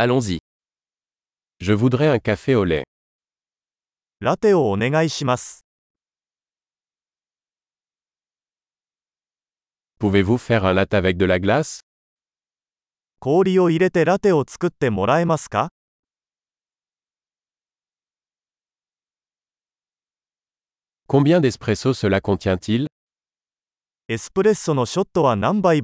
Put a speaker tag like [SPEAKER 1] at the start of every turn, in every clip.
[SPEAKER 1] Allons-y. Je voudrais un café au lait.
[SPEAKER 2] Latte au
[SPEAKER 1] Pouvez-vous faire un latte avec de la glace?
[SPEAKER 2] Kori irete latte
[SPEAKER 1] Combien d'espresso cela contient-il?
[SPEAKER 2] Espresso no shotto wa nanbai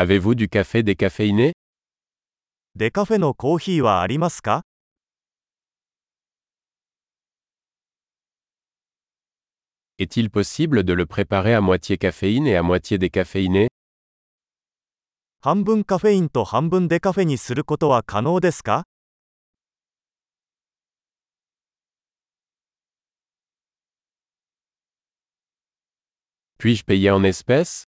[SPEAKER 1] Avez-vous du café décaféiné Est-il possible de le préparer à moitié caféine et à moitié décaféiné Puis-je payer en espèces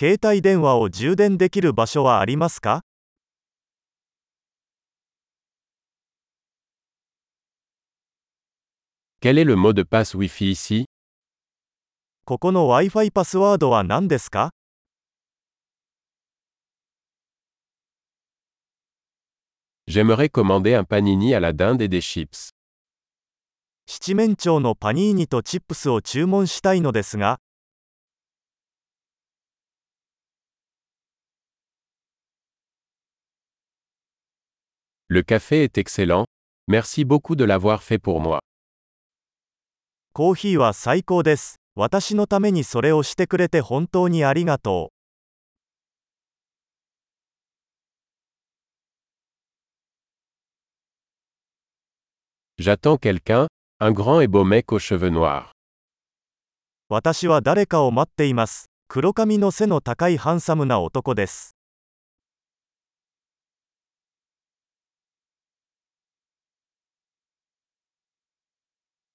[SPEAKER 2] 携帯電話を充電できる場所はありますかここの Wi-Fi パスワードは何ですか七面鳥のパニーニとチップスを注文したいのですが。
[SPEAKER 1] Le café est excellent. Merci beaucoup de l'avoir fait pour moi.
[SPEAKER 2] コーヒーは最高です。私のためにそれをしてくれて本当にありがとう。
[SPEAKER 1] J'attends quelqu'un, un grand et beau mec aux cheveux noirs.
[SPEAKER 2] 私は誰かを待っています。黒髪の背の高いハンサムな男です。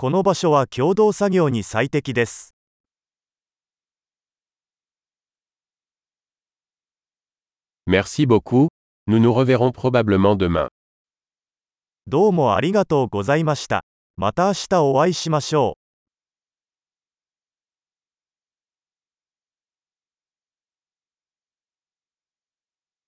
[SPEAKER 2] この場所は共同作業に最適です。
[SPEAKER 1] Merci beaucoup, nous nous reverrons probablement demain.
[SPEAKER 2] どうもありがとうございました。また明日お会いしましょう。